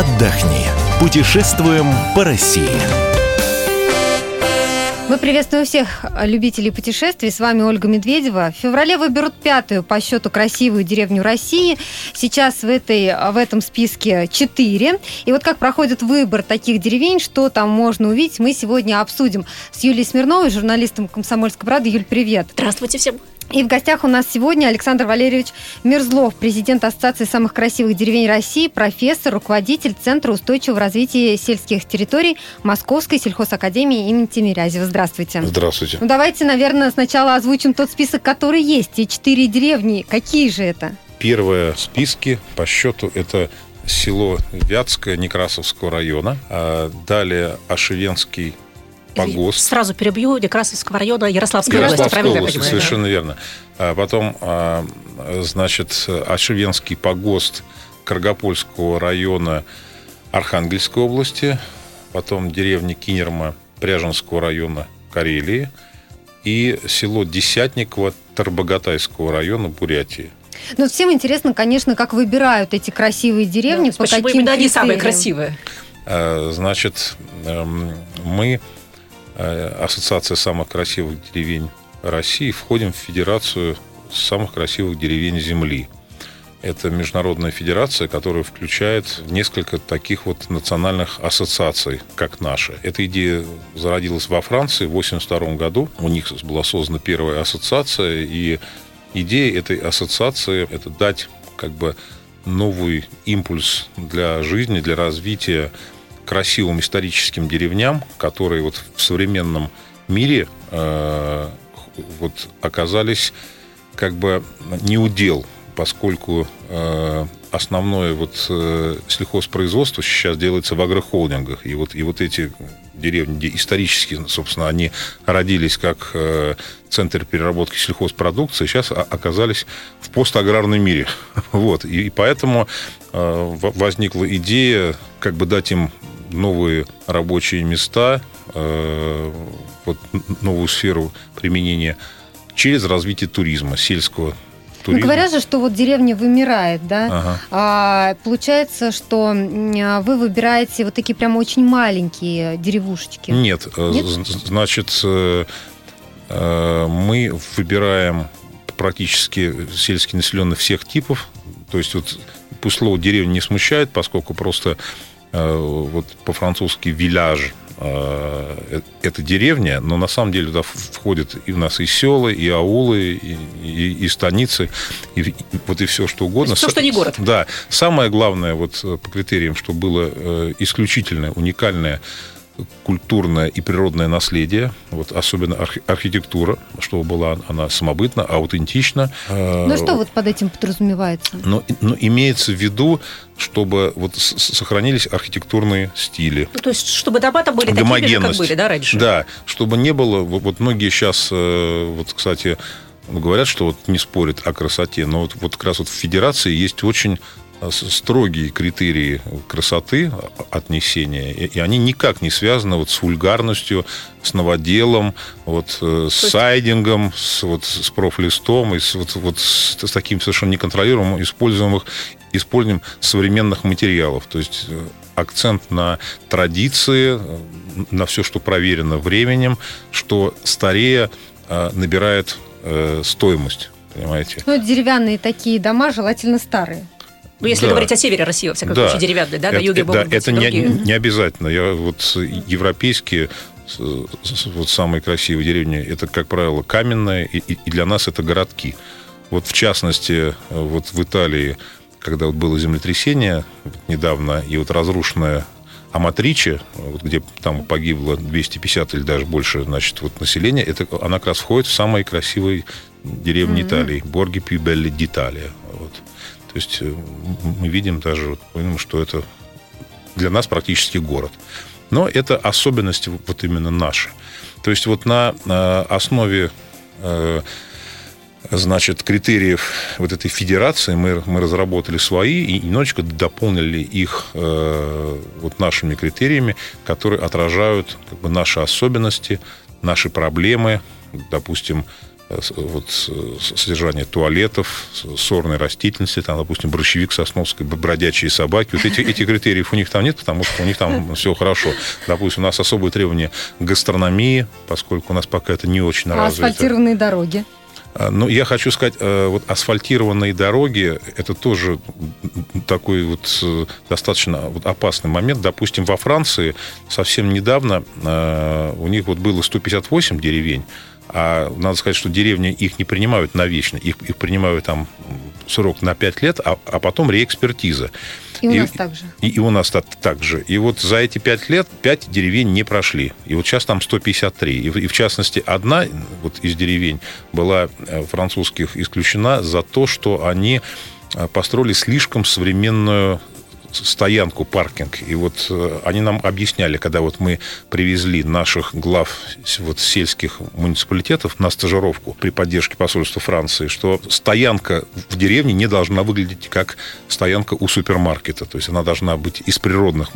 отдохни. Путешествуем по России. Мы приветствуем всех любителей путешествий. С вами Ольга Медведева. В феврале выберут пятую по счету красивую деревню России. Сейчас в, этой, в этом списке четыре. И вот как проходит выбор таких деревень, что там можно увидеть, мы сегодня обсудим с Юлией Смирновой, журналистом «Комсомольской правды». Юль, привет. Здравствуйте всем. И в гостях у нас сегодня Александр Валерьевич Мерзлов, президент Ассоциации самых красивых деревень России, профессор, руководитель Центра устойчивого развития сельских территорий Московской сельхозакадемии имени Тимирязева. Здравствуйте. Здравствуйте. Ну, давайте, наверное, сначала озвучим тот список, который есть. Те четыре деревни. Какие же это? Первое в списке по счету это село Вятское Некрасовского района. А далее Ашевенский погост. Сразу перебью, Некрасовского района Ярославской, Ярославской области, правильно области, я понимаю? совершенно верно. А потом, а, значит, Ашевенский погост Каргопольского района Архангельской области, потом деревня Кинерма Пряженского района Карелии и село Десятниково Тарбогатайского района Бурятии. Ну, всем интересно, конечно, как выбирают эти красивые деревни, Да, по Почему каким именно они самые критериям? красивые? А, Значит, эм, мы, Ассоциация самых красивых деревень России, входим в Федерацию самых красивых деревень Земли. Это международная федерация, которая включает несколько таких вот национальных ассоциаций, как наша. Эта идея зародилась во Франции в 1982 году. У них была создана первая ассоциация, и идея этой ассоциации – это дать как бы новый импульс для жизни, для развития красивым историческим деревням, которые вот в современном мире э, вот оказались как бы не удел, поскольку э, основное вот э, сельхозпроизводство сейчас делается в агрохолдингах, и вот и вот эти деревни, где исторически, собственно, они родились как э, центр переработки сельхозпродукции, сейчас оказались в постаграрном мире, вот. И, и поэтому э, возникла идея как бы дать им новые рабочие места, э, вот новую сферу применения через развитие туризма, сельского Ну, туризма. говорят же, что вот деревня вымирает, да? Ага. А, получается, что а, вы выбираете вот такие прям очень маленькие деревушечки. Нет, э, Нет? значит, э, мы выбираем практически сельские населенные всех типов. То есть вот пусть слово деревня не смущает, поскольку просто вот по-французски виляж э, это деревня, но на самом деле туда входят и у нас и села, и аулы, и, и- и станицы, и, и вот и все что угодно. Всё, что не город. Да. Самое главное вот э, по критериям, что было э, исключительное, уникальное культурное и природное наследие, вот особенно архи- архитектура, чтобы была она самобытна, аутентична. Э, Ну что вот под этим подразумевается? но, но имеется в виду, чтобы вот сохранились архитектурные стили, Ну, то есть, чтобы там были такими же, как гомогенность. были, да, раньше? Да, чтобы не было... Вот, многие сейчас, вот, кстати, ну, говорят, что вот не спорят о красоте, но вот, вот как раз вот в Федерации есть очень э, строгие критерии красоты а, отнесения, и, они никак не связаны вот с вульгарностью, с новоделом, вот, э, с сайдингом, с, вот, с профлистом, и с, вот, вот с, с таким совершенно неконтролируемым используемых, использованием современных материалов. То есть э, акцент на традиции, э, на все, что проверено временем, что старее э, набирает э, стоимость. Понимаете? Ну, деревянные такие дома, желательно старые. Ну, если Да. говорить о севере России, во всяком Да. случае, деревянные, да, на Это- юге да, могут быть это не, другие. не обязательно. Я вот европейские вот самые красивые деревни, это, как правило, каменные, и, и- для нас это городки. Вот в частности, вот в Италии, когда вот было землетрясение вот недавно, и вот разрушенная Аматриче, вот где там погибло 250 или даже больше, значит, вот населения, это, она как раз входит в самые красивые деревни Италии. Борги Пибелли d'Italia. Вот. То есть э, мы видим даже, что это для нас практически город. Но это особенности вот именно наши. То есть вот на основе э, значит, критериев вот этой федерации мы, мы разработали свои и немножечко дополнили их э, вот нашими критериями, которые отражают как бы, наши особенности, наши проблемы, допустим, вот, содержание туалетов, сорной растительности, там, допустим, борщевик сосновской, бродячие собаки. Вот эти, эти критериев у них там нет, потому что у них там все хорошо. Допустим, у нас особые требования к гастрономии, поскольку у нас пока это не очень а развито. асфальтированные дороги? А, ну, я хочу сказать, э, вот асфальтированные дороги – это тоже такой вот э, достаточно опасный момент. Допустим, во Франции совсем недавно э, у них вот было 158 деревень, а надо сказать, что деревни их не принимают навечно, их, их принимают там срок на 5 лет, а, а потом реэкспертиза. И у и, нас так же. И, и у нас так, так же. И вот за эти пять лет пять деревень не прошли. И вот сейчас там 153. И, и в частности, одна вот из деревень была э, французских исключена за то, что они э, построили слишком современную стоянку, паркинг. И вот э, они нам объясняли, когда вот мы привезли наших глав вот сельских муниципалитетов на стажировку при поддержке посольства Франции, что стоянка в деревне не должна выглядеть как стоянка у супермаркета. То есть она должна быть из природных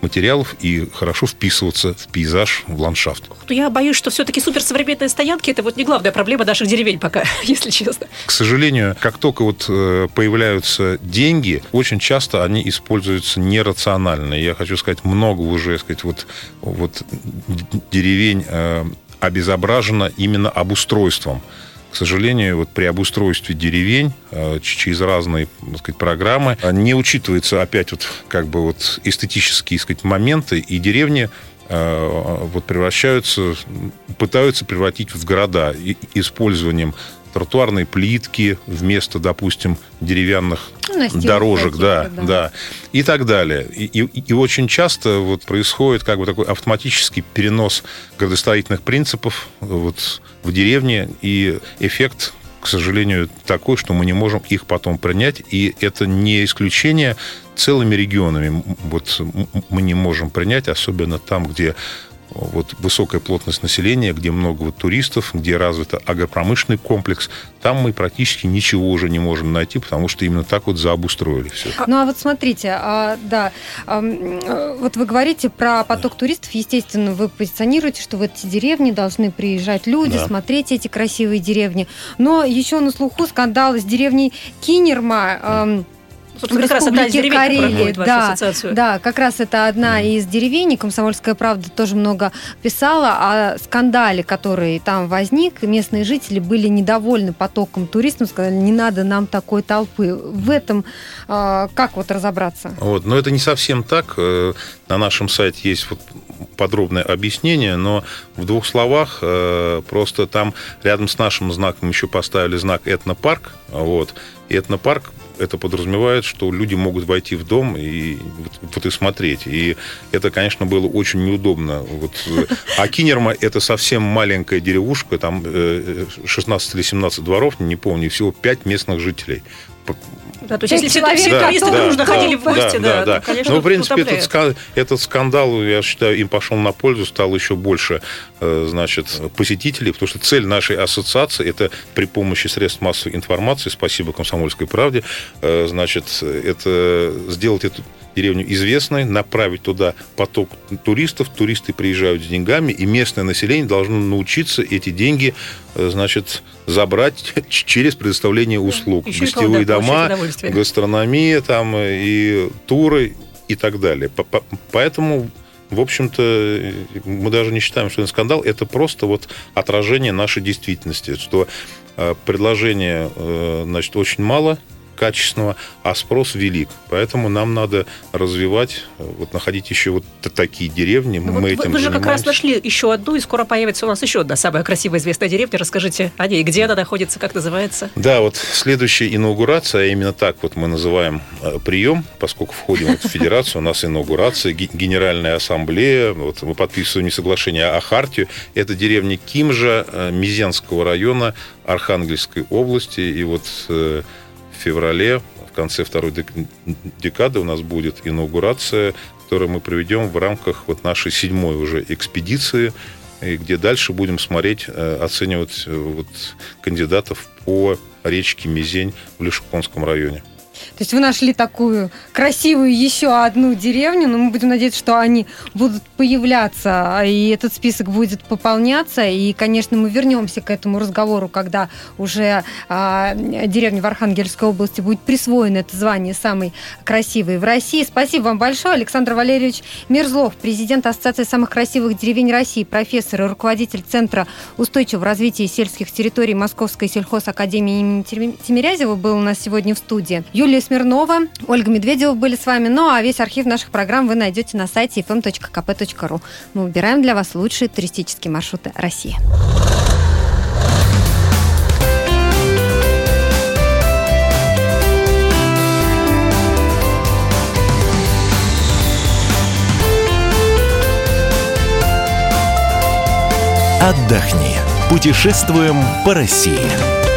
материалов и хорошо вписываться в пейзаж, в ландшафт. Я боюсь, что все-таки суперсовременные стоянки это вот не главная проблема наших деревень пока, если честно. К сожалению, как только вот э, появляются деньги, очень часто они из используются нерационально. Я хочу сказать, много уже, сказать, вот, вот деревень э, обезображено именно обустройством. К сожалению, вот при обустройстве деревень э, через разные так сказать, программы э, не учитывается опять вот как бы вот эстетические сказать, моменты, и деревни э, вот превращаются, пытаются превратить в города использованием тротуарной плитки вместо, допустим, деревянных ну, дорожек, да, да, да, и так далее. И, и, и очень часто вот происходит как бы такой автоматический перенос градостроительных принципов вот в деревне, и эффект к сожалению, такой, что мы не можем их потом принять. И это не исключение целыми регионами. Вот мы не можем принять, особенно там, где вот высокая плотность населения, где много вот туристов, где развит агропромышленный комплекс, там мы практически ничего уже не можем найти, потому что именно так вот заобустроили все. Ну а вот смотрите, а, да, а, вот вы говорите про поток туристов, естественно, вы позиционируете, что в эти деревни должны приезжать люди, да. смотреть эти красивые деревни, но еще на слуху скандал с деревней Кинерма. Да Собственно, как раз одна из деревень, Карелии, да, ассоциацию. Да, как раз это одна mm. из деревень. Комсомольская правда тоже много писала о скандале, который там возник. Местные жители были недовольны потоком туристов, сказали, не надо нам такой толпы. В этом э, как вот разобраться? Вот, но это не совсем так. Э, на нашем сайте есть вот подробное объяснение, но в двух словах э, просто там рядом с нашим знаком еще поставили знак этнопарк. Вот. И этнопарк это подразумевает, что люди могут войти в дом и вот и смотреть. И это, конечно, было очень неудобно. Вот, э, а Кинерма – это совсем маленькая деревушка, там 16 э, или 17 дворов, не помню, всего 5 местных жителей. Да, то есть, если человек, все туристы да, дружно да, ходили в гости, да, да, да, то, конечно, Ну, в принципе, этот, этот скандал, я считаю, им пошел на пользу, стало еще больше, э, значит, посетителей, потому что цель нашей ассоциации – это при помощи средств массовой информации, спасибо «Комсомольской правде», э, значит, это сделать эту деревню известной, направить туда поток туристов, туристы приезжают с деньгами, и местное население должно научиться эти деньги, э, значит, забрать через предоставление услуг. Еще Гостевые дома, гастрономия там, и туры и так далее. Поэтому в общем-то, мы даже не считаем, что это скандал, это просто вот отражение нашей действительности, что э, предложения, э, значит, очень мало, качественного, а спрос велик. Поэтому нам надо развивать, вот находить еще вот такие деревни. Ну, Мы вот этим вы, вы же как раз нашли еще одну, и скоро появится у нас еще одна самая красивая известная деревня. Расскажите о ней, где она находится, как называется? Да, вот следующая инаугурация, а именно так вот мы называем э, прием, поскольку входим в федерацию, у нас инаугурация, генеральная ассамблея, вот мы подписываем не соглашение, а хартию. Это деревня Кимжа э, Мизенского района Архангельской области. И вот э, в феврале, в конце второй декады у нас будет инаугурация, которую мы проведем в рамках вот нашей седьмой уже экспедиции, и где дальше будем смотреть, э, оценивать э, вот кандидатов по речке Мизень в Лешуконском районе. То есть вы нашли такую красивую еще одну деревню, но мы будем надеяться, что они будут появляться, и этот список будет пополняться. И, конечно, мы вернемся к этому разговору, когда уже а, деревня в Архангельской области будет присвоено это звание самой красивой в России. Спасибо вам большое, Александр Валерьевич Мерзлов, президент Ассоциации самых красивых деревень России, профессор и руководитель Центра устойчивого развития сельских территорий Московской сельхозакадемии имени Тимирязева был у нас сегодня в студии. Юлия Смирнова, Ольга Медведева были с вами. Ну а весь архив наших программ вы найдете на сайте fm.kp.ru. Мы выбираем для вас лучшие туристические маршруты России. Отдохни. Путешествуем по России.